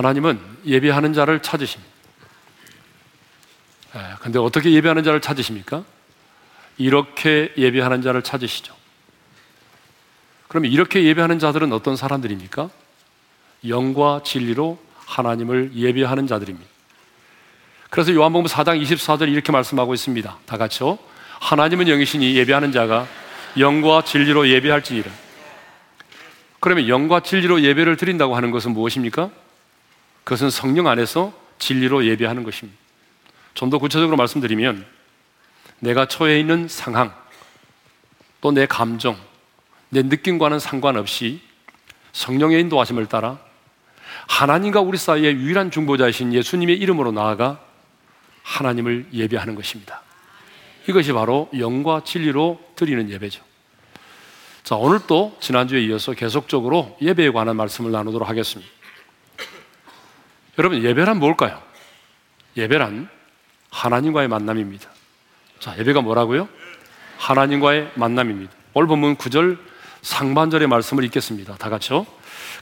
하나님은 예배하는 자를 찾으십니다. 예, 근데 어떻게 예배하는 자를 찾으십니까? 이렇게 예배하는 자를 찾으시죠. 그러면 이렇게 예배하는 자들은 어떤 사람들입니까? 영과 진리로 하나님을 예배하는 자들입니다. 그래서 요한복음 4장 24절 이렇게 말씀하고 있습니다. 다 같이요. 하나님은 영이시니 예배하는 자가 영과 진리로 예배할지니라. 그러면 영과 진리로 예배를 드린다고 하는 것은 무엇입니까? 그것은 성령 안에서 진리로 예배하는 것입니다. 좀 더 구체적으로 말씀드리면 내가 처해 있는 상황 또 내 감정, 내 느낌과는 상관없이 성령의 인도하심을 따라 하나님과 우리 사이의 유일한 중보자이신 예수님의 이름으로 나아가 하나님을 예배하는 것입니다. 이것이 바로 영과 진리로 드리는 예배죠. 자, 오늘 또 지난주에 이어서 계속적으로 예배에 관한 말씀을 나누도록 하겠습니다. 여러분, 예배란 뭘까요? 예배란 하나님과의 만남입니다. 자, 예배가 뭐라고요? 하나님과의 만남입니다. 오늘 본문 9절 상반절의 말씀을 읽겠습니다. 다 같이요.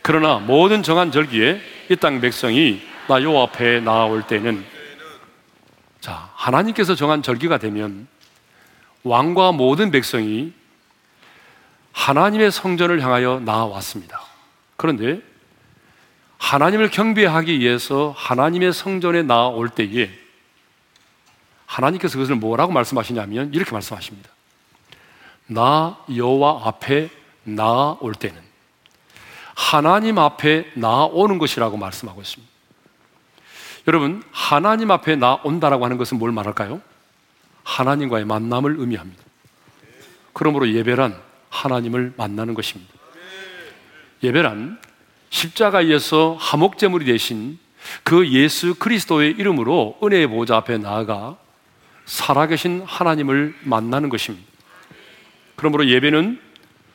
그러나 모든 정한 절기에 이 땅 백성이 나 요 앞에 나올 때는 자, 하나님께서 정한 절기가 되면 왕과 모든 백성이 하나님의 성전을 향하여 나아왔습니다. 그런데 하나님을 경배하기 위해서 하나님의 성전에 나올 때에 하나님께서 그것을 뭐라고 말씀하시냐면 이렇게 말씀하십니다. 나 여호와 앞에 나올 때는 하나님 앞에 나오는 것이라고 말씀하고 있습니다. 여러분, 하나님 앞에 나온다라고 하는 것은 뭘 말할까요? 하나님과의 만남을 의미합니다. 그러므로 예배란 하나님을 만나는 것입니다. 예배란 십자가에서 화목제물이 되신 그 예수 그리스도의 이름으로 은혜의 보좌 앞에 나아가 살아계신 하나님을 만나는 것입니다. 그러므로 예배는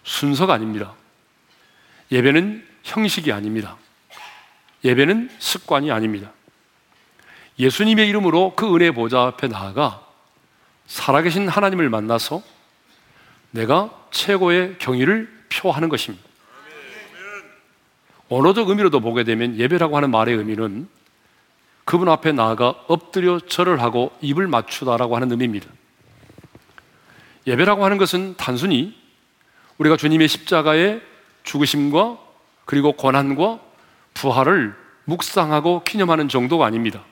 순서가 아닙니다. 예배는 형식이 아닙니다. 예배는 습관이 아닙니다. 예수님의 이름으로 그 은혜 보좌 앞에 나아가 살아계신 하나님을 만나서 내가 최고의 경의를 표하는 것입니다. 언어적 의미로도 보게 되면 예배라고 하는 말의 의미는 그분 앞에 나아가 엎드려 절을 하고 입을 맞추다라고 하는 의미입니다. 예배라고 하는 것은 단순히 우리가 주님의 십자가의 죽으심과 그리고 고난과 부활을 묵상하고 기념하는 정도가 아닙니다.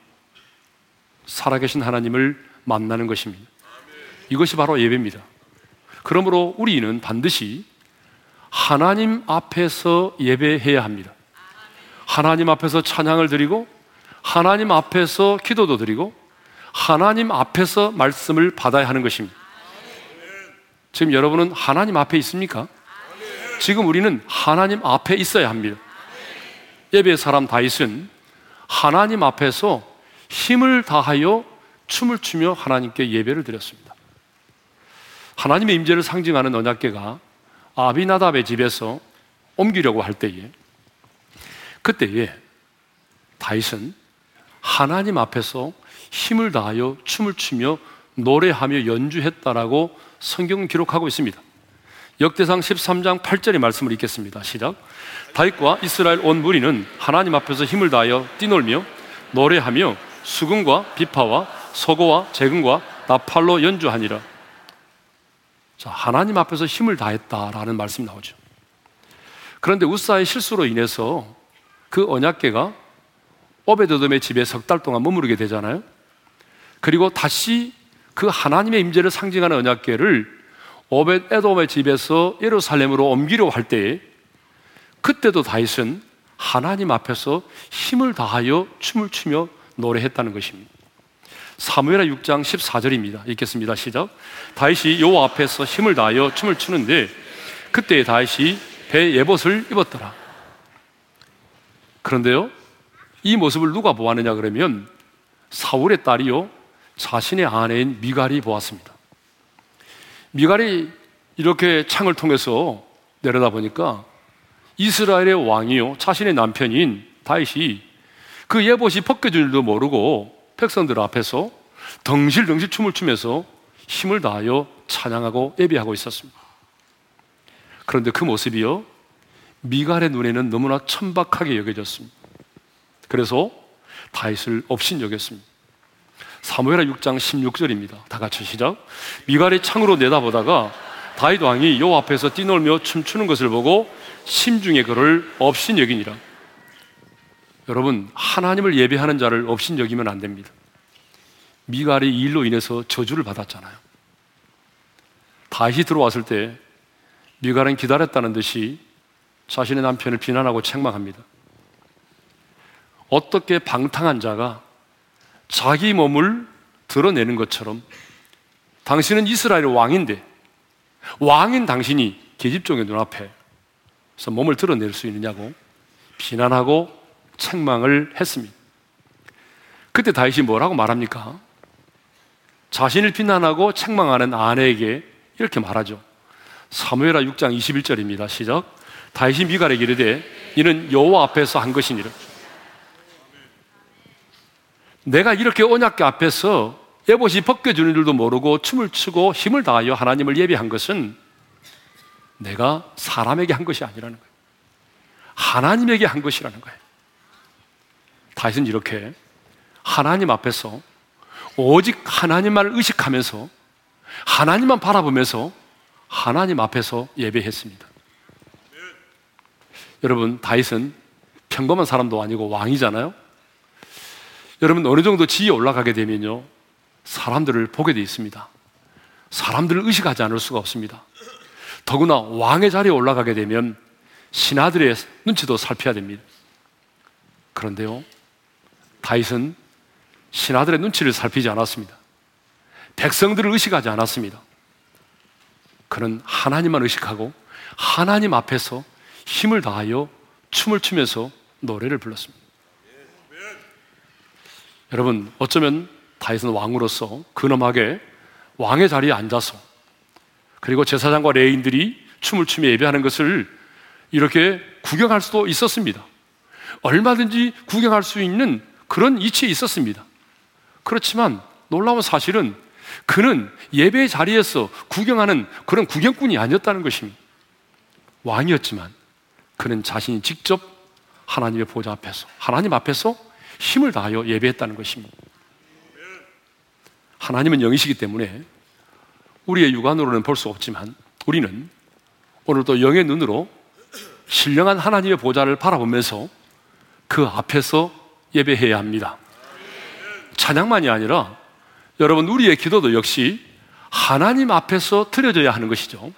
살아계신 하나님을 만나는 것입니다. 이것이 바로 예배입니다. 그러므로 우리는 반드시 하나님 앞에서 예배해야 합니다. 하나님 앞에서 찬양을 드리고 하나님 앞에서 기도도 드리고 하나님 앞에서 말씀을 받아야 하는 것입니다. 지금 여러분은 하나님 앞에 있습니까? 지금 우리는 하나님 앞에 있어야 합니다. 예배 사람 다윗은 하나님 앞에서 힘을 다하여 춤을 추며 하나님께 예배를 드렸습니다. 하나님의 임재를 상징하는 언약궤가 아비나답의 집에서 옮기려고 할 때에 그때에 다윗은 하나님 앞에서 힘을 다하여 춤을 추며 노래하며 연주했다라고 성경은 기록하고 있습니다. 역대상 13장 8절의 말씀을 읽겠습니다. 시작. 다윗과 이스라엘 온 무리는 하나님 앞에서 힘을 다하여 뛰놀며 노래하며 수금과 비파와 소고와 재금과 나팔로 연주하니라. 자, 하나님 앞에서 힘을 다했다라는 말씀이 나오죠. 그런데 우사의 실수로 인해서 그 언약계가 오베드돔의 집에 석 달 동안 머무르게 되잖아요. 그리고 다시 그 하나님의 임재를 상징하는 언약궤를 오벳 에돔의 집에서 예루살렘으로 옮기려 할 때에 그때도 다윗은 하나님 앞에서 힘을 다하여 춤을 추며 노래했다는 것입니다. 사무엘하 6장 14절입니다. 읽겠습니다. 시작. 다윗이 요 앞에서 힘을 다하여 춤을 추는데 그때 다윗이 배 예봇을 입었더라. 그런데요, 이 모습을 누가 보았느냐 그러면 사울의 딸이요 자신의 아내인 미갈이 보았습니다. 미갈이 이렇게 창을 통해서 내려다 보니까 이스라엘의 왕이요 자신의 남편인 다윗이 그 예봇이 벗겨진 줄도 모르고 백성들 앞에서 덩실덩실 춤을 추면서 힘을 다하여 찬양하고 예배하고 있었습니다. 그런데 그 모습이요 미갈의 눈에는 너무나 천박하게 여겨졌습니다. 그래서 다윗을 업신 여겼습니다. 사무엘하 6장 16절입니다. 다 같이 시작. 미갈의 창으로 내다보다가 다윗 왕이 요 앞에서 뛰놀며 춤추는 것을 보고 심중에 그를 업신 여기니라. 여러분 하나님을 예배하는 자를 업신여기면 안 됩니다. 미갈의 일로 인해서 저주를 받았잖아요. 다시 들어왔을 때 미갈은 기다렸다는 듯이 자신의 남편을 비난하고 책망합니다. 어떻게 방탕한 자가 자기 몸을 드러내는 것처럼 당신은 이스라엘 왕인데 왕인 당신이 계집종의 눈앞에 서 몸을 드러낼 수 있느냐고 비난하고 책망을 했습니다. 그때 다윗이 뭐라고 말합니까? 자신을 비난하고 책망하는 아내에게 이렇게 말하죠. 사무엘하 6장 21절입니다. 시작. 다윗이 미갈에게 이르되 이는 여호와 앞에서 한 것이니라. 내가 이렇게 언약궤 앞에서 에봇이 벗겨주는 줄도 모르고 춤을 추고 힘을 다하여 하나님을 예배한 것은 내가 사람에게 한 것이 아니라는 거예요. 하나님에게 한 것이라는 거예요. 다윗은 이렇게 하나님 앞에서 오직 하나님만 의식하면서 하나님만 바라보면서 하나님 앞에서 예배했습니다. 여러분, 다윗은 평범한 사람도 아니고 왕이잖아요. 여러분, 어느 정도 지위에 올라가게 되면요, 사람들을 보게 돼 있습니다. 사람들을 의식하지 않을 수가 없습니다. 더구나 왕의 자리에 올라가게 되면 신하들의 눈치도 살펴야 됩니다. 그런데요, 다윗은 신하들의 눈치를 살피지 않았습니다. 백성들을 의식하지 않았습니다. 그는 하나님만 의식하고 하나님 앞에서 힘을 다하여 춤을 추면서 노래를 불렀습니다. 여러분, 어쩌면 다윗은 왕으로서 근엄하게 왕의 자리에 앉아서 그리고 제사장과 레인들이 춤을 추며 예배하는 것을 이렇게 구경할 수도 있었습니다. 얼마든지 구경할 수 있는 그런 이치에 있었습니다. 그렇지만 놀라운 사실은 그는 예배 자리에서 구경하는 그런 구경꾼이 아니었다는 것입니다. 왕이었지만 그는 자신이 직접 하나님의 보좌 앞에서 하나님 앞에서 힘을 다하여 예배했다는 것입니다. 하나님은 영이시기 때문에 우리의 육안으로는 볼 수 없지만 우리는 오늘도 영의 눈으로 신령한 하나님의 보좌를 바라보면서 그 앞에서 예배해야 합니다. 찬양만이 아니라 여러분 우리의 기도도 역시 하나님 앞에서 드려져야 하는 것이죠.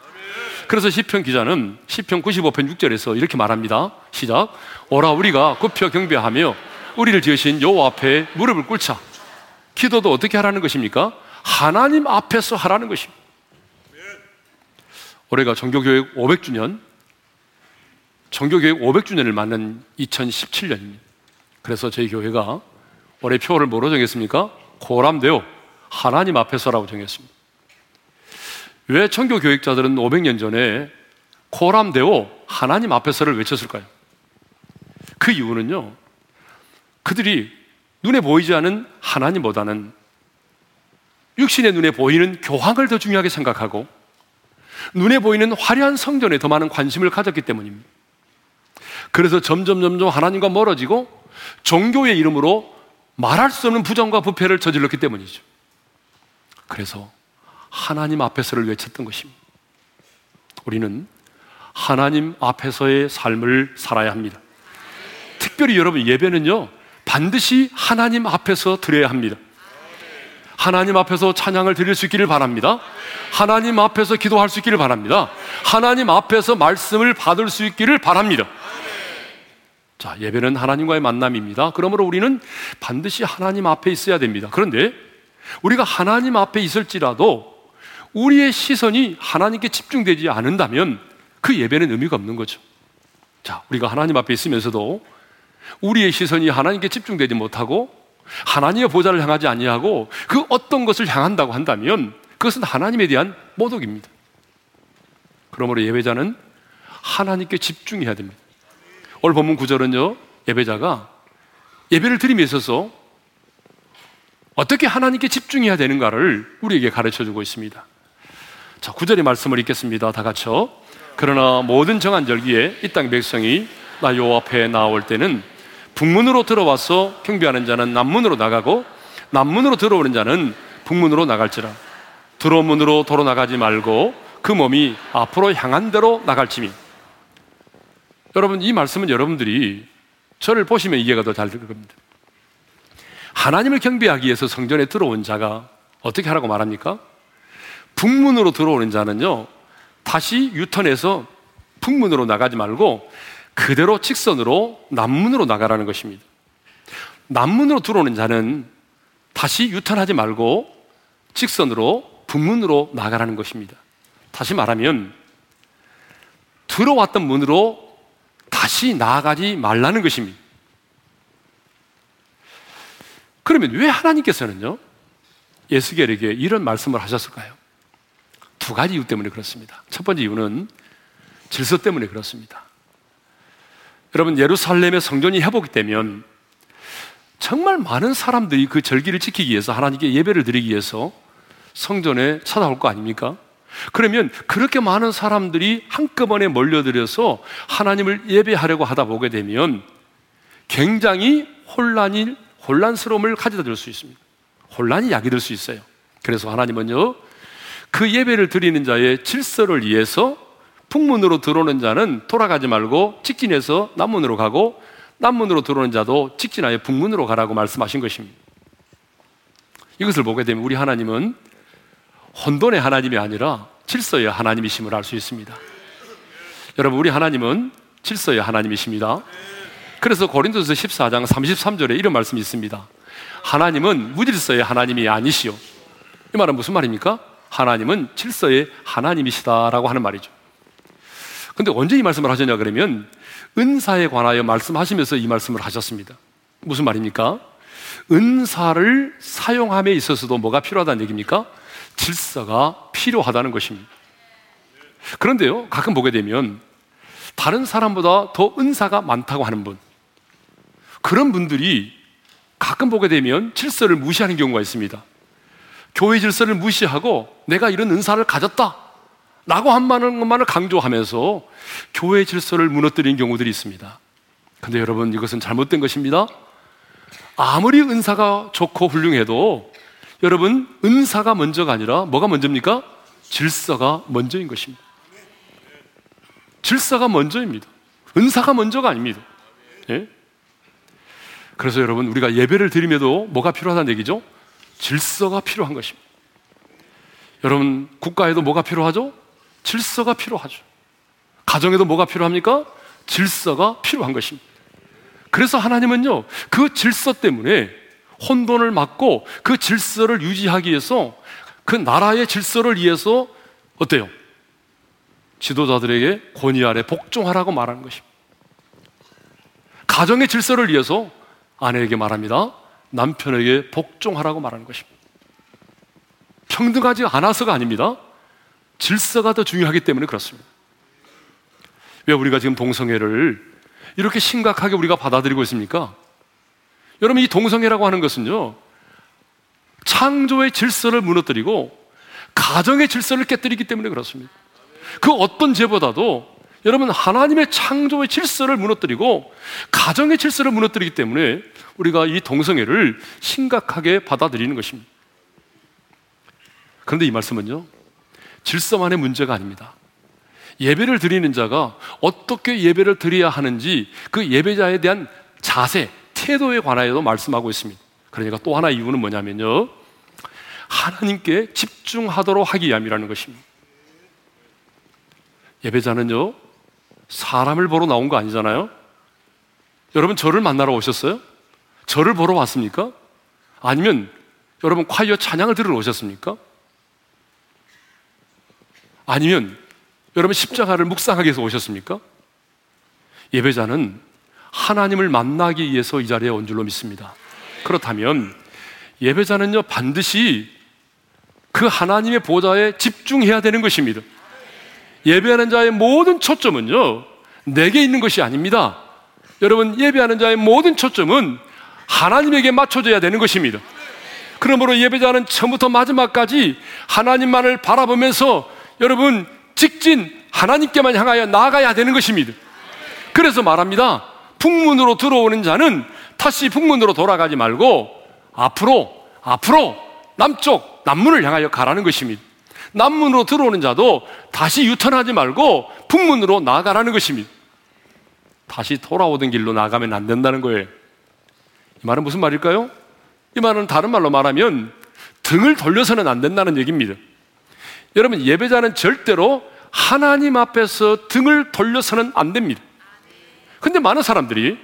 그래서 시편 기자는 시편 95편 6절에서 이렇게 말합니다. 시작. 오라 우리가 굽혀 경배하며 우리를 지으신 여호와 앞에 무릎을 꿇자. 기도도 어떻게 하라는 것입니까? 하나님 앞에서 하라는 것입니다. 올해가 종교교육 500주년, 종교교육 500주년을 맞는 2017년입니다. 그래서 저희 교회가 올해 표를 뭐로 정했습니까? 고람되어 하나님 앞에서라고 정했습니다. 왜 청교 교육자들은 500년 전에 코람데오 하나님 앞에서를 외쳤을까요? 그 이유는요, 그들이 눈에 보이지 않은 하나님보다는 육신의 눈에 보이는 교황을 더 중요하게 생각하고 눈에 보이는 화려한 성전에 더 많은 관심을 가졌기 때문입니다. 그래서 점점 점점 하나님과 멀어지고 종교의 이름으로 말할 수 없는 부정과 부패를 저질렀기 때문이죠. 그래서 하나님 앞에서를 외쳤던 것입니다. 우리는 하나님 앞에서의 삶을 살아야 합니다. 특별히 여러분 예배는요, 반드시 하나님 앞에서 드려야 합니다. 하나님 앞에서 찬양을 드릴 수 있기를 바랍니다. 하나님 앞에서 기도할 수 있기를 바랍니다. 하나님 앞에서 말씀을 받을 수 있기를 바랍니다. 자, 예배는 하나님과의 만남입니다. 그러므로 우리는 반드시 하나님 앞에 있어야 됩니다. 그런데 우리가 하나님 앞에 있을지라도 우리의 시선이 하나님께 집중되지 않는다면 그 예배는 의미가 없는 거죠. 자, 우리가 하나님 앞에 있으면서도 우리의 시선이 하나님께 집중되지 못하고 하나님의 보좌를 향하지 아니하고 그 어떤 것을 향한다고 한다면 그것은 하나님에 대한 모독입니다. 그러므로 예배자는 하나님께 집중해야 됩니다. 오늘 본문 구절은요, 예배자가 예배를 드림에 있어서 어떻게 하나님께 집중해야 되는가를 우리에게 가르쳐 주고 있습니다. 자, 구절의 말씀을 읽겠습니다. 다 같이요. 그러나 모든 정한 절기에 이 땅 백성이 나 요 앞에 나올 때는 북문으로 들어와서 경배하는 자는 남문으로 나가고 남문으로 들어오는 자는 북문으로 나갈지라 들어문으로 도로 나가지 말고 그 몸이 앞으로 향한 대로 나갈지니 여러분 이 말씀은 여러분들이 저를 보시면 이해가 더 잘 될 겁니다. 하나님을 경배하기 위해서 성전에 들어온 자가 어떻게 하라고 말합니까? 북문으로 들어오는 자는요, 다시 유턴해서 북문으로 나가지 말고 그대로 직선으로 남문으로 나가라는 것입니다. 남문으로 들어오는 자는 다시 유턴하지 말고 직선으로 북문으로 나가라는 것입니다. 다시 말하면 들어왔던 문으로 다시 나아가지 말라는 것입니다. 그러면 왜 하나님께서는요, 예수겔에게 이런 말씀을 하셨을까요? 두 가지 이유 때문에 그렇습니다. 첫 번째 이유는 질서 때문에 그렇습니다. 여러분, 예루살렘의 성전이 회복되면 정말 많은 사람들이 그 절기를 지키기 위해서 하나님께 예배를 드리기 위해서 성전에 찾아올 거 아닙니까? 그러면 그렇게 많은 사람들이 한꺼번에 몰려들어서 하나님을 예배하려고 하다 보게 되면 굉장히 혼란이 혼란스러움을 가져다 줄 수 있습니다. 혼란이 약이 될 수 있어요. 그래서 하나님은요, 그 예배를 드리는 자의 질서를 위해서 북문으로 들어오는 자는 돌아가지 말고 직진해서 남문으로 가고 남문으로 들어오는 자도 직진하여 북문으로 가라고 말씀하신 것입니다. 이것을 보게 되면 우리 하나님은 혼돈의 하나님이 아니라 질서의 하나님이심을 알 수 있습니다. 여러분, 우리 하나님은 질서의 하나님이십니다. 그래서 고린도서 14장 33절에 이런 말씀이 있습니다. 하나님은 무질서의 하나님이 아니시오. 이 말은 무슨 말입니까? 하나님은 질서의 하나님이시다라고 하는 말이죠. 근데 언제 이 말씀을 하셨냐 그러면 은사에 관하여 말씀하시면서 이 말씀을 하셨습니다. 무슨 말입니까? 은사를 사용함에 있어서도 뭐가 필요하다는 얘기입니까? 질서가 필요하다는 것입니다. 그런데요, 가끔 보게 되면 다른 사람보다 더 은사가 많다고 하는 분, 그런 분들이 가끔 보게 되면 질서를 무시하는 경우가 있습니다. 교회 질서를 무시하고 내가 이런 은사를 가졌다. 라고 한 것만을 강조하면서 교회 질서를 무너뜨린 경우들이 있습니다. 근데 여러분, 이것은 잘못된 것입니다. 아무리 은사가 좋고 훌륭해도 여러분, 은사가 먼저가 아니라 뭐가 먼저입니까? 질서가 먼저인 것입니다. 질서가 먼저입니다. 은사가 먼저가 아닙니다. 예? 그래서 여러분, 우리가 예배를 드림에도 뭐가 필요하다는 얘기죠? 질서가 필요한 것입니다. 여러분, 국가에도 뭐가 필요하죠? 질서가 필요하죠. 가정에도 뭐가 필요합니까? 질서가 필요한 것입니다. 그래서 하나님은요, 그 질서 때문에 혼돈을 막고 그 질서를 유지하기 위해서 그 나라의 질서를 위해서 어때요? 지도자들에게 권위 아래 복종하라고 말하는 것입니다. 가정의 질서를 위해서 아내에게 말합니다. 남편에게 복종하라고 말하는 것입니다. 평등하지 않아서가 아닙니다. 질서가 더 중요하기 때문에 그렇습니다. 왜 우리가 지금 동성애를 이렇게 심각하게 우리가 받아들이고 있습니까? 여러분, 이 동성애라고 하는 것은요, 창조의 질서를 무너뜨리고 가정의 질서를 깨뜨리기 때문에 그렇습니다. 그 어떤 죄보다도 여러분, 하나님의 창조의 질서를 무너뜨리고 가정의 질서를 무너뜨리기 때문에 우리가 이 동성애를 심각하게 받아들이는 것입니다. 그런데 이 말씀은요, 질서만의 문제가 아닙니다. 예배를 드리는 자가 어떻게 예배를 드려야 하는지 그 예배자에 대한 자세, 태도에 관하여도 말씀하고 있습니다. 그러니까 또 하나 이유는 뭐냐면요. 하나님께 집중하도록 하기 위함이라는 것입니다. 예배자는요, 사람을 보러 나온 거 아니잖아요? 여러분, 저를 만나러 오셨어요? 저를 보러 왔습니까? 아니면 여러분, 콰이어 찬양을 들으러 오셨습니까? 아니면 여러분, 십자가를 묵상하기 위해서 오셨습니까? 예배자는 하나님을 만나기 위해서 이 자리에 온 줄로 믿습니다. 그렇다면 예배자는요 반드시 그 하나님의 보좌에 집중해야 되는 것입니다. 예배하는 자의 모든 초점은요 내게 있는 것이 아닙니다. 여러분 예배하는 자의 모든 초점은 하나님에게 맞춰져야 되는 것입니다. 그러므로 예배자는 처음부터 마지막까지 하나님만을 바라보면서 여러분 직진 하나님께만 향하여 나아가야 되는 것입니다. 그래서 말합니다. 북문으로 들어오는 자는 다시 북문으로 돌아가지 말고 앞으로, 앞으로 남쪽, 남문을 향하여 가라는 것입니다. 남문으로 들어오는 자도 다시 유턴하지 말고 북문으로 나아가라는 것입니다. 다시 돌아오던 길로 나가면 안 된다는 거예요. 이 말은 무슨 말일까요? 이 말은 다른 말로 말하면 등을 돌려서는 안 된다는 얘기입니다. 여러분, 예배자는 절대로 하나님 앞에서 등을 돌려서는 안 됩니다. 근데 많은 사람들이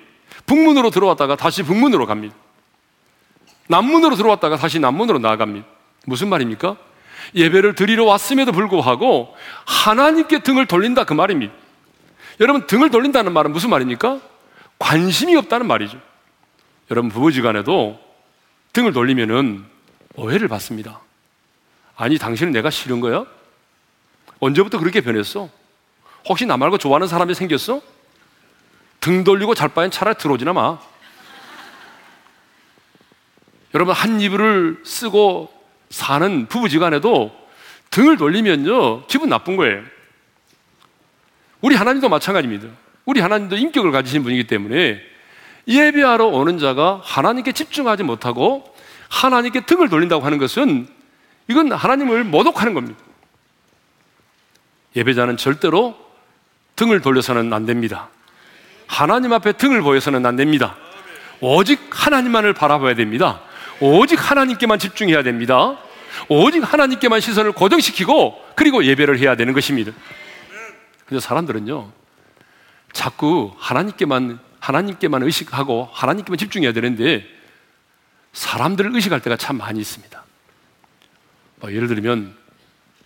북문으로 들어왔다가 다시 북문으로 갑니다. 남문으로 들어왔다가 다시 남문으로 나아갑니다. 무슨 말입니까? 예배를 드리러 왔음에도 불구하고 하나님께 등을 돌린다 그 말입니다. 여러분 등을 돌린다는 말은 무슨 말입니까? 관심이 없다는 말이죠. 여러분 부부지간에도 등을 돌리면은 오해를 받습니다. 아니 당신은 내가 싫은 거야? 언제부터 그렇게 변했어? 혹시 나 말고 좋아하는 사람이 생겼어? 등 돌리고 잘 바엔 차라리 들어오지나 마. 여러분 한 이불을 쓰고 사는 부부지간에도 등을 돌리면요 기분 나쁜 거예요. 우리 하나님도 마찬가지입니다. 우리 하나님도 인격을 가지신 분이기 때문에 예배하러 오는 자가 하나님께 집중하지 못하고 하나님께 등을 돌린다고 하는 것은 이건 하나님을 모독하는 겁니다. 예배자는 절대로 등을 돌려서는 안 됩니다. 하나님 앞에 등을 보여서는 안 됩니다. 오직 하나님만을 바라봐야 됩니다. 오직 하나님께만 집중해야 됩니다. 오직 하나님께만 시선을 고정시키고 그리고 예배를 해야 되는 것입니다. 근데 사람들은요, 자꾸 하나님께만, 하나님께만 의식하고 하나님께만 집중해야 되는데 사람들을 의식할 때가 참 많이 있습니다. 뭐 예를 들면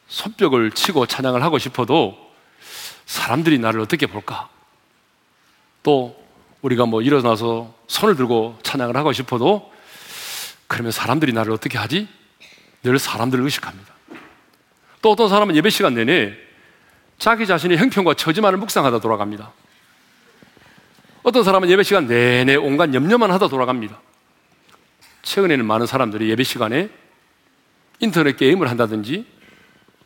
손뼉을 치고 찬양을 하고 싶어도 사람들이 나를 어떻게 볼까? 또 우리가 뭐 일어나서 손을 들고 찬양을 하고 싶어도 그러면 사람들이 나를 어떻게 하지? 늘 사람들을 의식합니다. 또 어떤 사람은 예배 시간 내내 자기 자신의 형편과 처지만을 묵상하다 돌아갑니다. 어떤 사람은 예배 시간 내내 온갖 염려만 하다 돌아갑니다. 최근에는 많은 사람들이 예배 시간에 인터넷 게임을 한다든지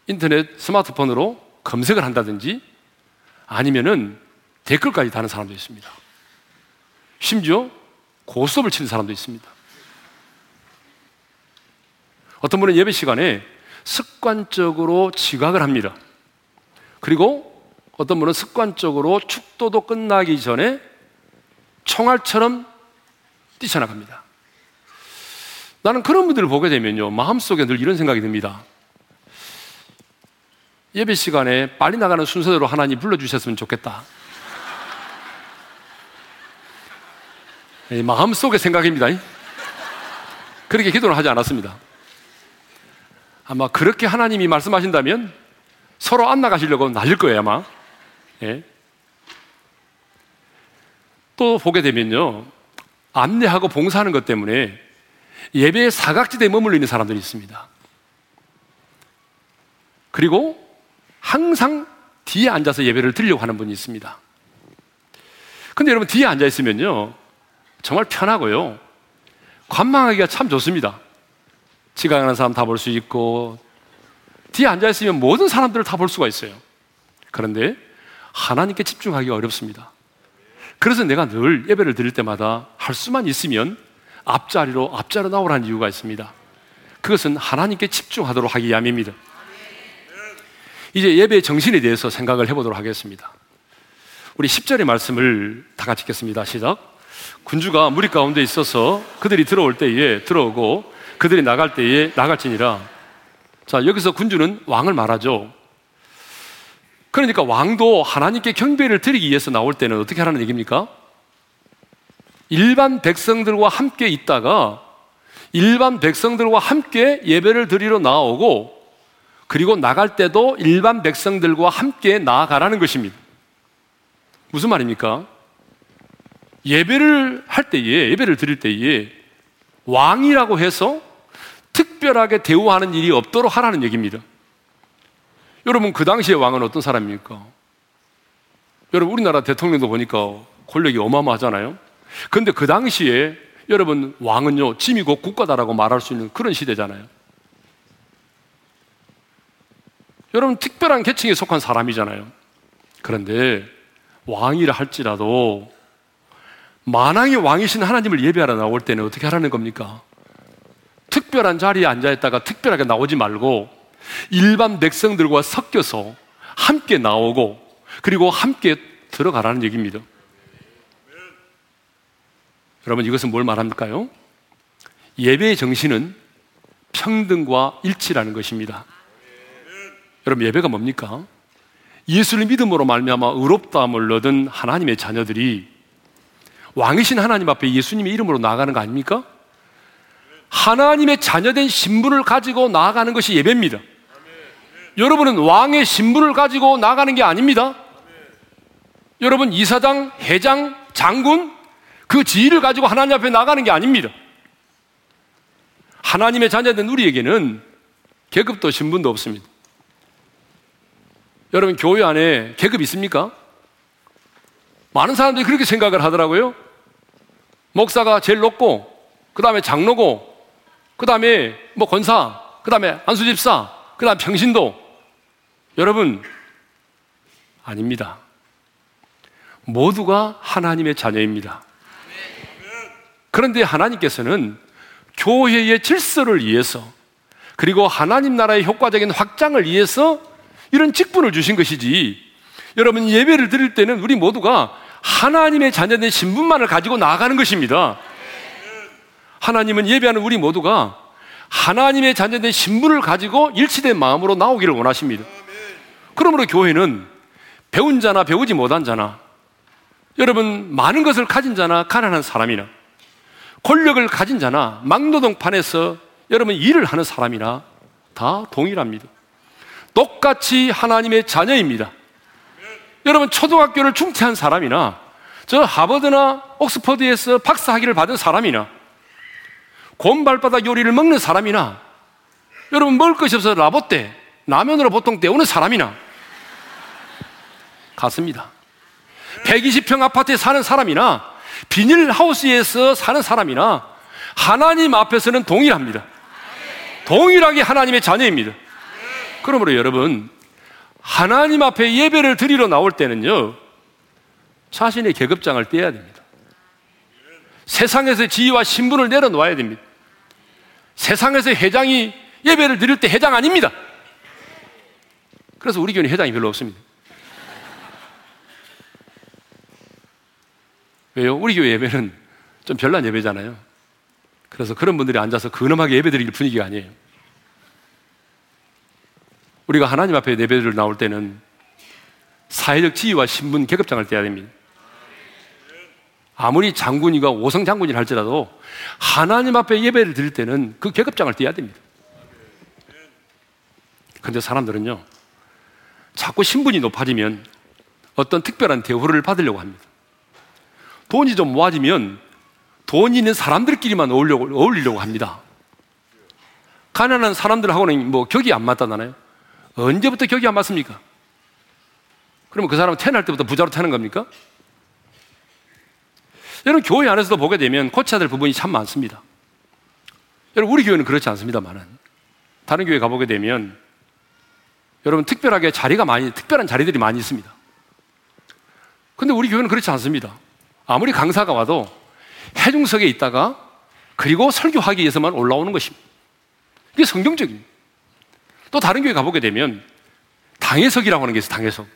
인터넷 스마트폰으로 검색을 한다든지 아니면은 댓글까지 다는 사람도 있습니다. 심지어 고스톱을 치는 사람도 있습니다. 어떤 분은 예배 시간에 습관적으로 지각을 합니다. 그리고 어떤 분은 습관적으로 축도도 끝나기 전에 총알처럼 뛰쳐나갑니다. 나는 그런 분들을 보게 되면요, 마음속에 늘 이런 생각이 듭니다. 예배 시간에 빨리 나가는 순서대로 하나님 불러주셨으면 좋겠다. 마음속의 생각입니다. 그렇게 기도를 하지 않았습니다. 아마 그렇게 하나님이 말씀하신다면 서로 안 나가시려고 날릴 거예요, 아마. 예. 또 보게 되면요. 안내하고 봉사하는 것 때문에 예배의 사각지대에 머물러 있는 사람들이 있습니다. 그리고 항상 뒤에 앉아서 예배를 드리려고 하는 분이 있습니다. 근데 여러분 뒤에 앉아 있으면요. 정말 편하고요. 관망하기가 참 좋습니다. 지각하는 사람 다 볼 수 있고 뒤에 앉아 있으면 모든 사람들을 다 볼 수가 있어요. 그런데 하나님께 집중하기가 어렵습니다. 그래서 내가 늘 예배를 드릴 때마다 할 수만 있으면 앞자리로 앞자리로 나오라는 이유가 있습니다. 그것은 하나님께 집중하도록 하기 위함입니다. 이제 예배의 정신에 대해서 생각을 해보도록 하겠습니다. 우리 10절의 말씀을 다 같이 읽겠습니다. 시작. 군주가 무리 가운데 있어서 그들이 들어올 때에 들어오고 그들이 나갈 때에 나갈지니라. 자, 여기서 군주는 왕을 말하죠. 그러니까 왕도 하나님께 경배를 드리기 위해서 나올 때는 어떻게 하라는 얘기입니까? 일반 백성들과 함께 있다가 일반 백성들과 함께 예배를 드리러 나오고 그리고 나갈 때도 일반 백성들과 함께 나아가라는 것입니다. 무슨 말입니까? 예배를 할 때에, 예배를 드릴 때에 왕이라고 해서 특별하게 대우하는 일이 없도록 하라는 얘기입니다. 여러분, 그 당시의 왕은 어떤 사람입니까? 여러분, 우리나라 대통령도 보니까 권력이 어마어마하잖아요? 근데 그 당시에 여러분, 왕은요, 짐이 곧 국가다라고 말할 수 있는 그런 시대잖아요. 여러분, 특별한 계층에 속한 사람이잖아요. 그런데 왕이라 할지라도 만왕의 왕이신 하나님을 예배하러 나올 때는 어떻게 하라는 겁니까? 특별한 자리에 앉아 있다가 특별하게 나오지 말고 일반 백성들과 섞여서 함께 나오고 그리고 함께 들어가라는 얘기입니다. 여러분 이것은 뭘 말합니까요? 예배의 정신은 평등과 일치라는 것입니다. 여러분 예배가 뭡니까? 예수를 믿음으로 말미암아 의롭다함을 얻은 하나님의 자녀들이 왕이신 하나님 앞에 예수님의 이름으로 나아가는 거 아닙니까? 하나님의 자녀된 신분을 가지고 나아가는 것이 예배입니다. 여러분은 왕의 신분을 가지고 나아가는 게 아닙니다. 여러분 이사장, 회장, 장군 그 지위를 가지고 하나님 앞에 나가는 게 아닙니다. 하나님의 자녀된 우리에게는 계급도 신분도 없습니다. 여러분 교회 안에 계급 있습니까? 많은 사람들이 그렇게 생각을 하더라고요. 목사가 제일 높고, 그 다음에 장로고, 그 다음에 뭐 권사, 그 다음에 안수집사, 그 다음에 평신도. 여러분, 아닙니다. 모두가 하나님의 자녀입니다. 그런데 하나님께서는 교회의 질서를 위해서 그리고 하나님 나라의 효과적인 확장을 위해서 이런 직분을 주신 것이지 여러분 예배를 드릴 때는 우리 모두가 하나님의 자녀된 신분만을 가지고 나아가는 것입니다. 하나님은 예배하는 우리 모두가 하나님의 자녀된 신분을 가지고 일치된 마음으로 나오기를 원하십니다. 그러므로 교회는 배운 자나 배우지 못한 자나 여러분 많은 것을 가진 자나 가난한 사람이나 권력을 가진 자나 막노동판에서 여러분 일을 하는 사람이나 다 동일합니다. 똑같이 하나님의 자녀입니다. 여러분 초등학교를 중퇴한 사람이나 저 하버드나 옥스퍼드에서 박사 학위를 받은 사람이나 곰발바닥 요리를 먹는 사람이나 여러분 먹을 것이 없어서 라보때 라면으로 보통 때우는 사람이나 같습니다. 120평 아파트에 사는 사람이나 비닐하우스에서 사는 사람이나 하나님 앞에서는 동일합니다. 동일하게 하나님의 자녀입니다. 그러므로 여러분 하나님 앞에 예배를 드리러 나올 때는요, 자신의 계급장을 떼야 됩니다. 세상에서 지위와 신분을 내려놓아야 됩니다. 세상에서 회장이 예배를 드릴 때 회장 아닙니다. 그래서 우리 교회는 회장이 별로 없습니다. 왜요? 우리 교회 예배는 좀 별난 예배잖아요. 그래서 그런 분들이 앉아서 근엄하게 예배 드릴 분위기가 아니에요. 우리가 하나님 앞에 예배를 나올 때는 사회적 지위와 신분, 계급장을 떼야 됩니다. 아무리 장군이가 오성 장군이라 할지라도 하나님 앞에 예배를 드릴 때는 그 계급장을 떼야 됩니다. 근데 사람들은요, 자꾸 신분이 높아지면 어떤 특별한 대우를 받으려고 합니다. 돈이 좀 모아지면 돈 있는 사람들끼리만 어울리려고 합니다. 가난한 사람들하고는 뭐 격이 안 맞다나요? 언제부터 격이 안 맞습니까? 그러면 그 사람은 태어날 때부터 부자로 태는 겁니까? 여러분, 교회 안에서도 보게 되면 고쳐야 될 부분이 참 많습니다. 여러분, 우리 교회는 그렇지 않습니다만은. 다른 교회 가보게 되면 여러분, 특별하게 자리가 많이, 특별한 자리들이 많이 있습니다. 근데 우리 교회는 그렇지 않습니다. 아무리 강사가 와도 해중석에 있다가 그리고 설교하기 위해서만 올라오는 것입니다. 이게 성경적입니다. 또 다른 교회 가보게 되면 당회석이라고 하는 게 있어요, 당회석.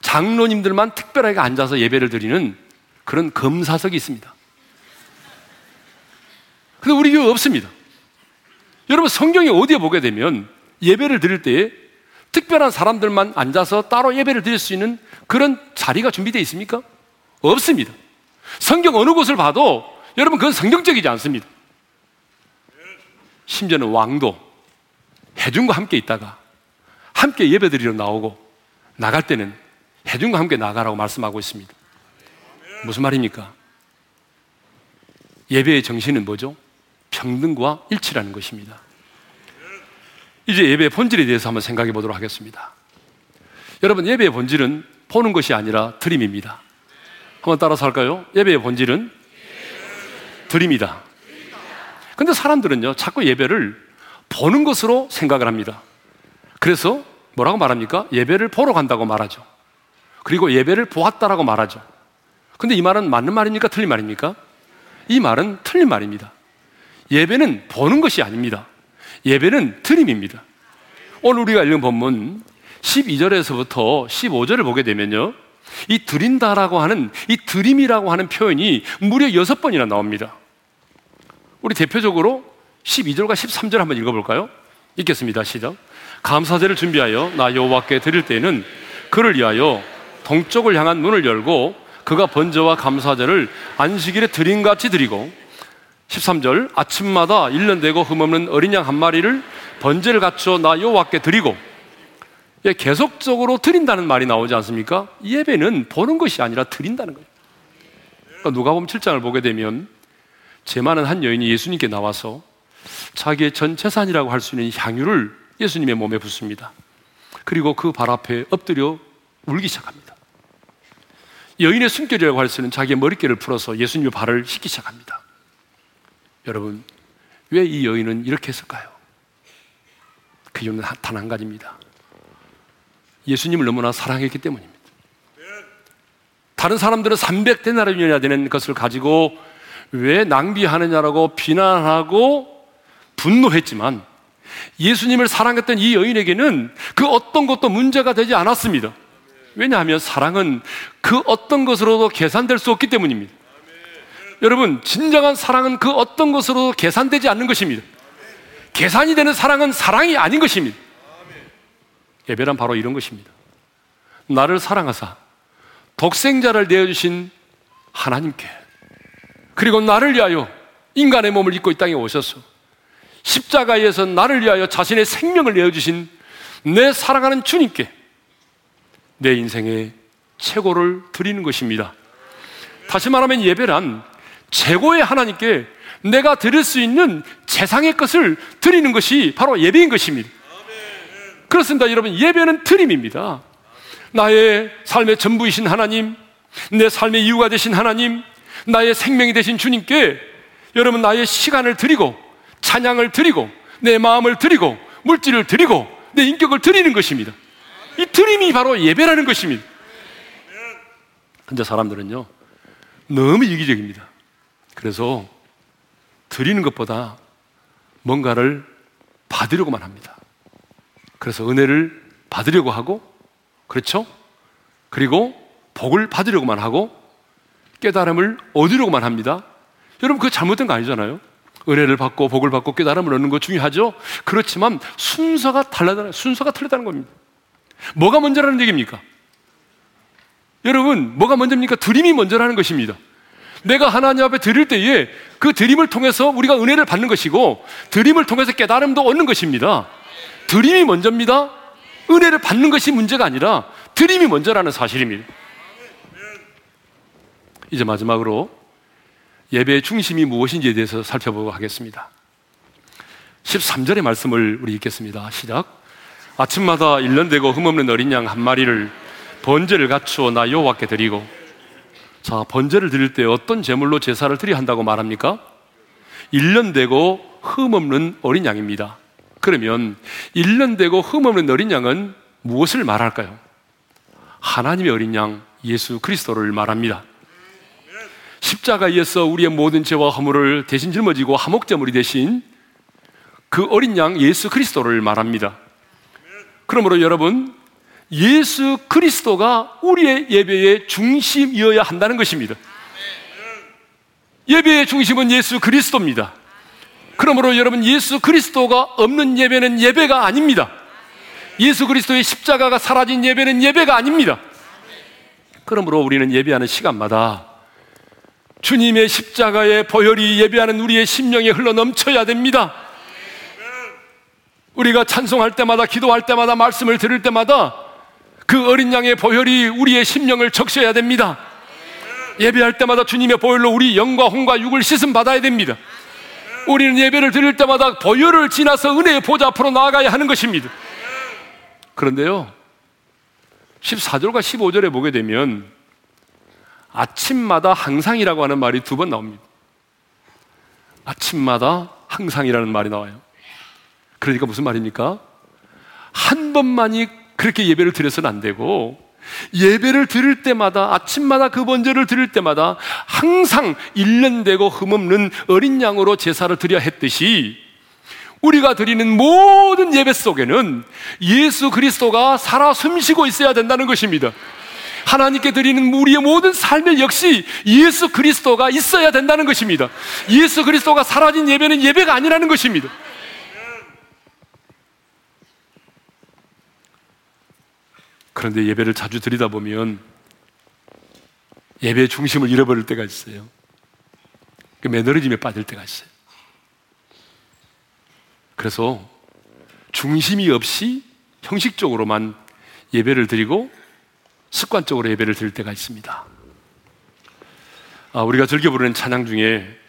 장로님들만 특별하게 앉아서 예배를 드리는 그런 검사석이 있습니다. 근데 우리 교회 없습니다. 여러분 성경에 어디에 보게 되면 예배를 드릴 때 특별한 사람들만 앉아서 따로 예배를 드릴 수 있는 그런 자리가 준비되어 있습니까? 없습니다. 성경 어느 곳을 봐도 여러분 그건 성경적이지 않습니다. 심지어는 왕도 해중과 함께 있다가 함께 예배드리러 나오고 나갈 때는 해중과 함께 나가라고 말씀하고 있습니다. 무슨 말입니까? 예배의 정신은 뭐죠? 평등과 일치라는 것입니다. 이제 예배의 본질에 대해서 한번 생각해 보도록 하겠습니다. 여러분, 예배의 본질은 보는 것이 아니라 드림입니다. 한번 따라서 할까요? 예배의 본질은 드림이다. 근데 사람들은요, 자꾸 예배를 보는 것으로 생각을 합니다. 그래서 뭐라고 말합니까? 예배를 보러 간다고 말하죠. 그리고 예배를 보았다라고 말하죠. 근데 이 말은 맞는 말입니까? 틀린 말입니까? 이 말은 틀린 말입니다. 예배는 보는 것이 아닙니다. 예배는 드림입니다. 오늘 우리가 읽은 본문 12절에서부터 15절을 보게 되면요. 이 드린다라고 하는 이 드림이라고 하는 표현이 무려 여섯 번이나 나옵니다. 우리 대표적으로 12절과 13절 한번 읽어볼까요? 읽겠습니다. 시작. 감사제를 준비하여 나 여호와께 드릴 때에는 그를 위하여 동쪽을 향한 문을 열고 그가 번제와 감사제를 안식일에 드림같이 드리고 13절 아침마다 1년 되고 흠없는 어린 양 한 마리를 번제를 갖추어 나 여호와께 드리고 예, 계속적으로 드린다는 말이 나오지 않습니까? 예배는 보는 것이 아니라 드린다는 거예요. 그러니까 누가복음 7장을 보게 되면 제 많은 한 여인이 예수님께 나와서 자기의 전 재산이라고 할 수 있는 향유를 예수님의 몸에 붓습니다. 그리고 그 발 앞에 엎드려 울기 시작합니다. 여인의 숨결이라고 할 수 있는 자기의 머릿결을 풀어서 예수님의 발을 씻기 시작합니다. 여러분, 왜 이 여인은 이렇게 했을까요? 그 이유는 단 한 가지입니다. 예수님을 너무나 사랑했기 때문입니다. 다른 사람들은 300데나리온이나 되는 것을 가지고 왜 낭비하느냐라고 비난하고 분노했지만 예수님을 사랑했던 이 여인에게는 그 어떤 것도 문제가 되지 않았습니다. 왜냐하면 사랑은 그 어떤 것으로도 계산될 수 없기 때문입니다. 여러분, 진정한 사랑은 그 어떤 것으로도 계산되지 않는 것입니다. 계산이 되는 사랑은 사랑이 아닌 것입니다. 예배란 바로 이런 것입니다. 나를 사랑하사 독생자를 내어주신 하나님께 그리고 나를 위하여 인간의 몸을 입고 이 땅에 오셔서 십자가에서 나를 위하여 자신의 생명을 내어주신 내 사랑하는 주님께 내 인생의 최고를 드리는 것입니다. 다시 말하면 예배란 최고의 하나님께 내가 드릴 수 있는 세상의 것을 드리는 것이 바로 예배인 것입니다. 그렇습니다. 여러분, 예배는 드림입니다. 나의 삶의 전부이신 하나님, 내 삶의 이유가 되신 하나님, 나의 생명이 되신 주님께 여러분 나의 시간을 드리고 찬양을 드리고 내 마음을 드리고 물질을 드리고 내 인격을 드리는 것입니다. 이 드림이 바로 예배라는 것입니다. 근데 사람들은요, 너무 이기적입니다. 그래서 드리는 것보다 뭔가를 받으려고만 합니다. 그래서 은혜를 받으려고 하고, 그렇죠? 그리고 복을 받으려고만 하고, 깨달음을 얻으려고만 합니다. 여러분, 그거 잘못된 거 아니잖아요? 은혜를 받고 복을 받고 깨달음을 얻는 거 중요하죠? 그렇지만 순서가 달라잖아요. 순서가 틀렸다는 겁니다. 뭐가 먼저라는 얘기입니까? 여러분, 뭐가 먼저입니까? 드림이 먼저라는 것입니다. 내가 하나님 앞에 드릴 때에 그 드림을 통해서 우리가 은혜를 받는 것이고 드림을 통해서 깨달음도 얻는 것입니다. 드림이 먼저입니다. 은혜를 받는 것이 문제가 아니라 드림이 먼저라는 사실입니다. 이제 마지막으로 예배의 중심이 무엇인지에 대해서 살펴보고 하겠습니다. 13절의 말씀을 우리 읽겠습니다. 시작. 아침마다 일년되고 흠없는 어린 양 한 마리를 번제를 갖추어 나 여호와께 드리고 자, 번제를 드릴 때 어떤 제물로 제사를 드려야 한다고 말합니까? 1년 되고 흠없는 어린 양입니다. 그러면 1년 되고 흠없는 어린 양은 무엇을 말할까요? 하나님의 어린 양 예수 그리스도를 말합니다. 십자가에서 우리의 모든 죄와 허물을 대신 짊어지고 화목제물이 되신 그 어린 양 예수 그리스도를 말합니다. 그러므로 여러분 예수 그리스도가 우리의 예배의 중심이어야 한다는 것입니다. 예배의 중심은 예수 그리스도입니다. 그러므로 여러분 예수 그리스도가 없는 예배는 예배가 아닙니다. 예수 그리스도의 십자가가 사라진 예배는 예배가 아닙니다. 그러므로 우리는 예배하는 시간마다 주님의 십자가의 보혈이 예배하는 우리의 심령에 흘러 넘쳐야 됩니다. 우리가 찬송할 때마다 기도할 때마다 말씀을 들을 때마다 그 어린 양의 보혈이 우리의 심령을 적셔야 됩니다. 예배할 때마다 주님의 보혈로 우리 영과 혼과 육을 씻음 받아야 됩니다. 우리는 예배를 드릴 때마다 보혈을 지나서 은혜의 보좌 앞으로 나아가야 하는 것입니다. 그런데요, 14절과 15절에 보게 되면 아침마다 항상이라고 하는 말이 두 번 나옵니다. 아침마다 항상이라는 말이 나와요. 그러니까 무슨 말입니까? 한 번만이 그렇게 예배를 드려서는 안 되고 예배를 드릴 때마다 아침마다 그 번제를 드릴 때마다 항상 일년되고 흠없는 어린 양으로 제사를 드려 했듯이 우리가 드리는 모든 예배 속에는 예수 그리스도가 살아 숨쉬고 있어야 된다는 것입니다. 하나님께 드리는 우리의 모든 삶에 역시 예수 그리스도가 있어야 된다는 것입니다. 예수 그리스도가 사라진 예배는 예배가 아니라는 것입니다. 그런데 예배를 자주 드리다 보면 예배의 중심을 잃어버릴 때가 있어요. 그 매너리즘에 빠질 때가 있어요. 그래서 중심이 없이 형식적으로만 예배를 드리고 습관적으로 예배를 드릴 때가 있습니다. 아, 우리가 즐겨 부르는 찬양 중에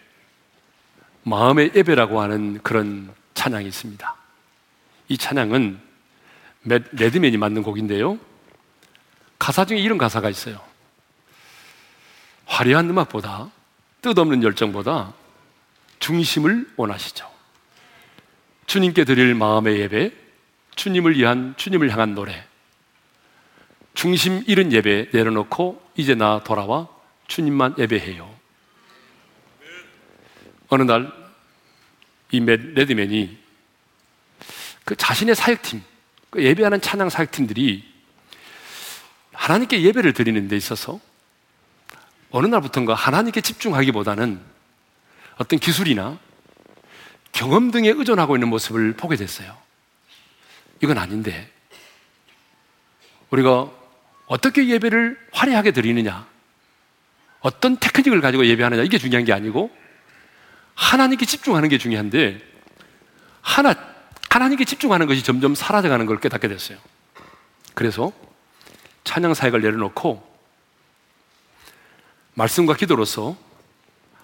마음의 예배라고 하는 그런 찬양이 있습니다. 이 찬양은 레드맨이 만든 곡인데요. 가사 중에 이런 가사가 있어요. 화려한 음악보다 뜻없는 열정보다 중심을 원하시죠. 주님께 드릴 마음의 예배, 주님을 위한 주님을 향한 노래, 중심 잃은 예배 내려놓고 이제 나 돌아와 주님만 예배해요. 어느 날 이 레드맨이 그 자신의 사역팀, 그 예배하는 찬양 사역팀들이 하나님께 예배를 드리는 데 있어서 어느 날부터인가 하나님께 집중하기보다는 어떤 기술이나 경험 등에 의존하고 있는 모습을 보게 됐어요. 이건 아닌데, 우리가 어떻게 예배를 화려하게 드리느냐, 어떤 테크닉을 가지고 예배하느냐, 이게 중요한 게 아니고, 하나님께 집중하는 게 중요한데, 하나, 하나님께 집중하는 것이 점점 사라져가는 걸 깨닫게 됐어요. 그래서 찬양 사역을 내려놓고, 말씀과 기도로서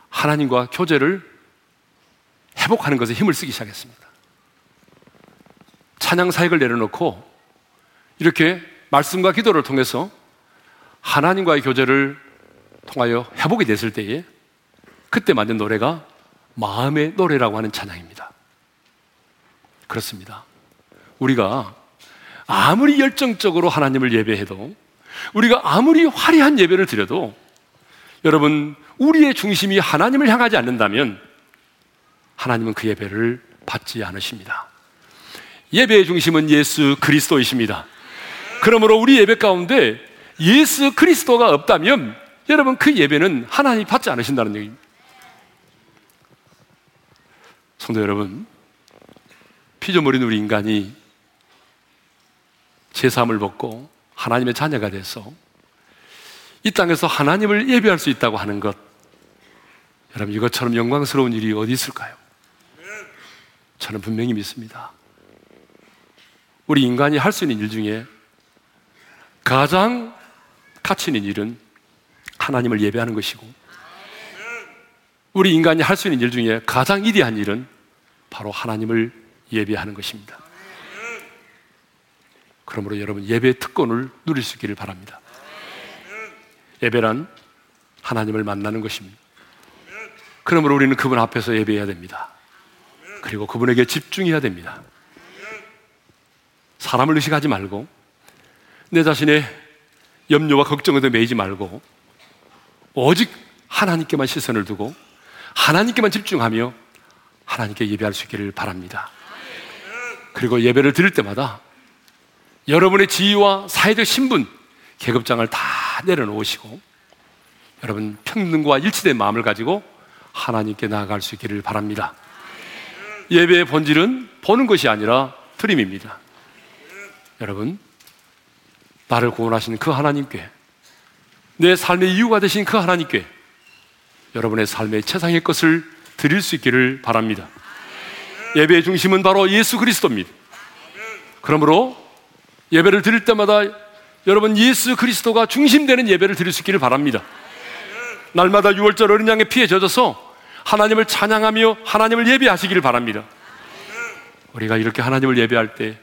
하나님과 교제를 회복하는 것에 힘을 쓰기 시작했습니다. 찬양 사역을 내려놓고 이렇게 말씀과 기도를 통해서 하나님과의 교제를 통하여 회복이 됐을 때에 그때 만든 노래가 마음의 노래라고 하는 찬양입니다. 그렇습니다. 우리가 아무리 열정적으로 하나님을 예배해도 우리가 아무리 화려한 예배를 드려도 여러분 우리의 중심이 하나님을 향하지 않는다면 하나님은 그 예배를 받지 않으십니다. 예배의 중심은 예수 그리스도이십니다. 그러므로 우리 예배 가운데 예수 그리스도가 없다면 여러분 그 예배는 하나님 받지 않으신다는 얘기입니다. 성도 여러분, 피조물인 우리 인간이 제3을 벗고 하나님의 자녀가 돼서 이 땅에서 하나님을 예배할 수 있다고 하는 것, 여러분 이것처럼 영광스러운 일이 어디 있을까요? 저는 분명히 믿습니다. 우리 인간이 할 수 있는 일 중에 가장 가치 있는 일은 하나님을 예배하는 것이고, 우리 인간이 할 수 있는 일 중에 가장 이대한 일은 바로 하나님을 예배하는 것입니다. 그러므로 여러분 예배 특권을 누릴 수 있기를 바랍니다. 예배란 하나님을 만나는 것입니다. 그러므로 우리는 그분 앞에서 예배해야 됩니다. 그리고 그분에게 집중해야 됩니다. 사람을 의식하지 말고 내 자신의 염려와 걱정에도 매이지 말고 오직 하나님께만 시선을 두고 하나님께만 집중하며 하나님께 예배할 수 있기를 바랍니다. 그리고 예배를 드릴 때마다 여러분의 지위와 사회적 신분, 계급장을 다 내려놓으시고 여러분 평등과 일치된 마음을 가지고 하나님께 나아갈 수 있기를 바랍니다. 예배의 본질은 보는 것이 아니라 드림입니다. 여러분, 나를 구원하신 그 하나님께, 내 삶의 이유가 되신 그 하나님께 여러분의 삶의 최상의 것을 드릴 수 있기를 바랍니다. 예배의 중심은 바로 예수 그리스도입니다. 그러므로 예배를 드릴 때마다 여러분 예수 그리스도가 중심되는 예배를 드릴 수 있기를 바랍니다. 날마다 6월절 어린 양의 피에 젖어서 하나님을 찬양하며 하나님을 예배하시기를 바랍니다. 우리가 이렇게 하나님을 예배할 때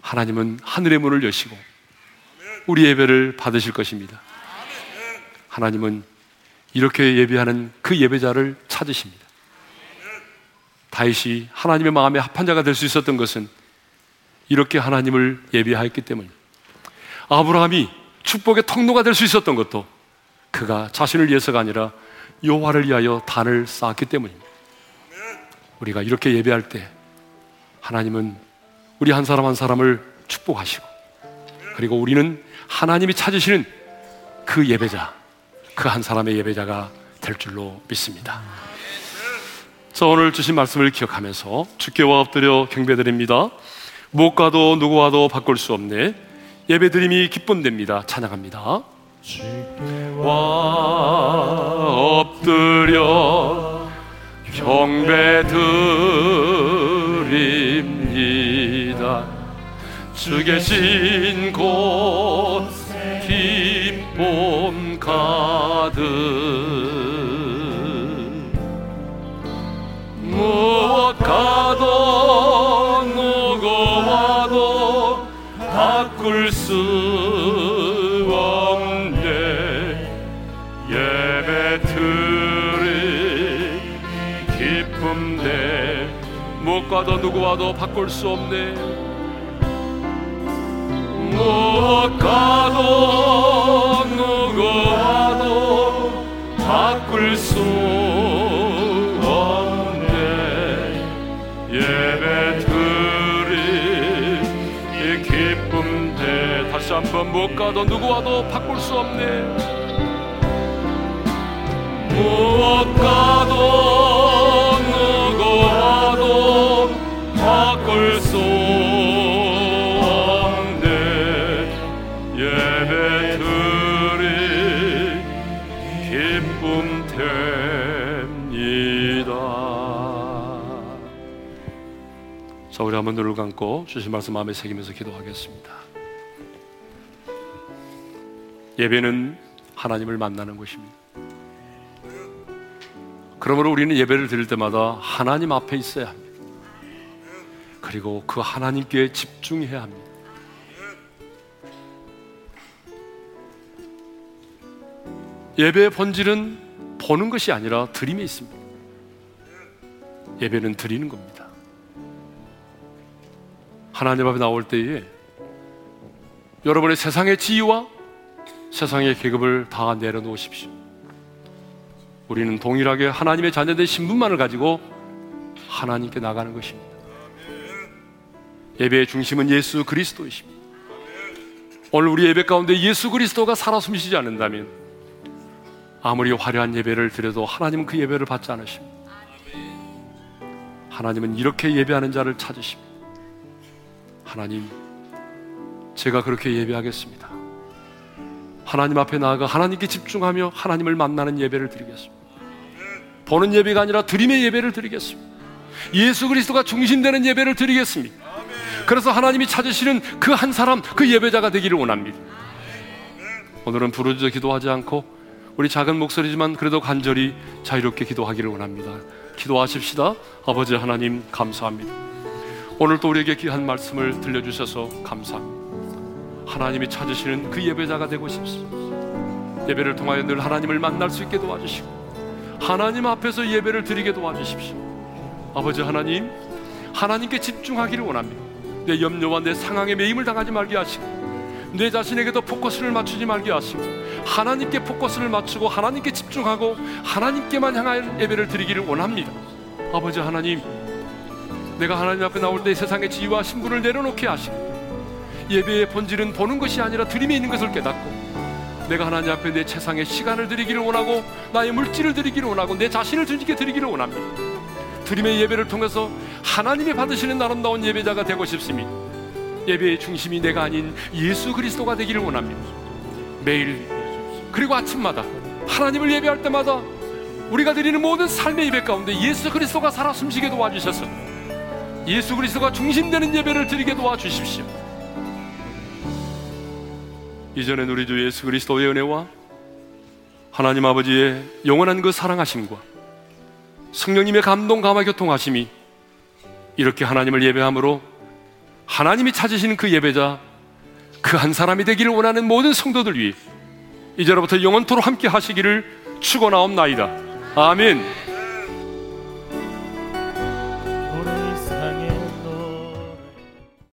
하나님은 하늘의 문을 여시고 우리 예배를 받으실 것입니다. 하나님은 이렇게 예배하는 그 예배자를 찾으십니다. 다윗이 하나님의 마음에 합한 자가 될 수 있었던 것은 이렇게 하나님을 예배하였기 때문입니다. 아브라함이 축복의 통로가 될 수 있었던 것도 그가 자신을 위해서가 아니라 여호와를 위하여 단을 쌓았기 때문입니다. 우리가 이렇게 예배할 때 하나님은 우리 한 사람 한 사람을 축복하시고 그리고 우리는 하나님이 찾으시는 그 예배자, 그 한 사람의 예배자가 될 줄로 믿습니다. 자, 오늘 주신 말씀을 기억하면서 주께와 엎드려 경배드립니다. 무엇과도 누구와도 바꿀 수 없네. 예배드림이 기쁨됩니다. 찬양합니다. 주께와 엎드려 경배드립니다. 주 계신 곳 기쁨 가득. 무엇 가도 누구 와도 바꿀 수 없네. 예배 드리 기쁨 내 무엇과도 누구 와도 바꿀 수 없네 무엇과도 누구와도 바꿀 수 다시 한번 못 가도 누구와도 바꿀 수 없네. 무엇 가도 한번 눈을 감고 주신 말씀 마음에 새기면서 기도하겠습니다 예배는 하나님을 만나는 것입니다. 그러므로 우리는 예배를 드릴 때마다 하나님 앞에 있어야 합니다. 그리고 그 하나님께 집중해야 합니다. 예배의 본질은 보는 것이 아니라 드림에 있습니다. 예배는 드리는 겁니다. 하나님 앞에 나올 때에 여러분의 세상의 지위와 세상의 계급을 다 내려놓으십시오. 우리는 동일하게 하나님의 자녀된 신분만을 가지고 하나님께 나가는 것입니다. 예배의 중심은 예수 그리스도이십니다. 오늘 우리 예배 가운데 예수 그리스도가 살아 숨쉬지 않는다면 아무리 화려한 예배를 드려도 하나님은 그 예배를 받지 않으십니다. 하나님은 이렇게 예배하는 자를 찾으십니다. 하나님, 제가 그렇게 예배하겠습니다. 하나님 앞에 나아가 하나님께 집중하며 하나님을 만나는 예배를 드리겠습니다. 보는 예배가 아니라 드림의 예배를 드리겠습니다. 예수 그리스도가 중심되는 예배를 드리겠습니다. 그래서 하나님이 찾으시는 그 한 사람, 그 예배자가 되기를 원합니다. 오늘은 부르짖어 기도하지 않고 우리 작은 목소리지만 그래도 간절히 자유롭게 기도하기를 원합니다. 기도하십시다. 아버지 하나님 감사합니다. 오늘 또 우리에게 귀한 말씀을 들려주셔서 감사합니다. 하나님이 찾으시는 그 예배자가 되고 싶습니다. 예배를 통하여 늘 하나님을 만날 수 있게 도와주시고 하나님 앞에서 예배를 드리게 도와주십시오. 아버지 하나님, 하나님께 집중하기를 원합니다. 내 염려와 내 상황에 매임을 당하지 말게 하시고 내 자신에게도 포커스를 맞추지 말게 하시고 하나님께 포커스를 맞추고 하나님께 집중하고 하나님께만 향한 예배를 드리기를 원합니다. 아버지 하나님, 내가 하나님 앞에 나올 때 세상의 지위와 신분을 내려놓게 하시고 예배의 본질은 보는 것이 아니라 드림에 있는 것을 깨닫고 내가 하나님 앞에 내 최상의 시간을 드리기를 원하고 나의 물질을 드리기를 원하고 내 자신을 주님께 드리기를 원합니다. 드림의 예배를 통해서 하나님이 받으시는 아름다운 예배자가 되고 싶습니다. 예배의 중심이 내가 아닌 예수 그리스도가 되기를 원합니다. 매일 그리고 아침마다 하나님을 예배할 때마다 우리가 드리는 모든 삶의 예배 가운데 예수 그리스도가 살아 숨쉬게 도와주셔서 예수 그리스도가 중심되는 예배를 드리게 도와주십시오. 이전엔 우리 주 예수 그리스도의 은혜와 하나님 아버지의 영원한 그 사랑하심과 성령님의 감동 감화 교통하심이 이렇게 하나님을 예배함으로 하나님이 찾으시는 그 예배자 그 한 사람이 되기를 원하는 모든 성도들 위해 이제로부터 영원토록 함께 하시기를 축원하옵나이다. 아멘.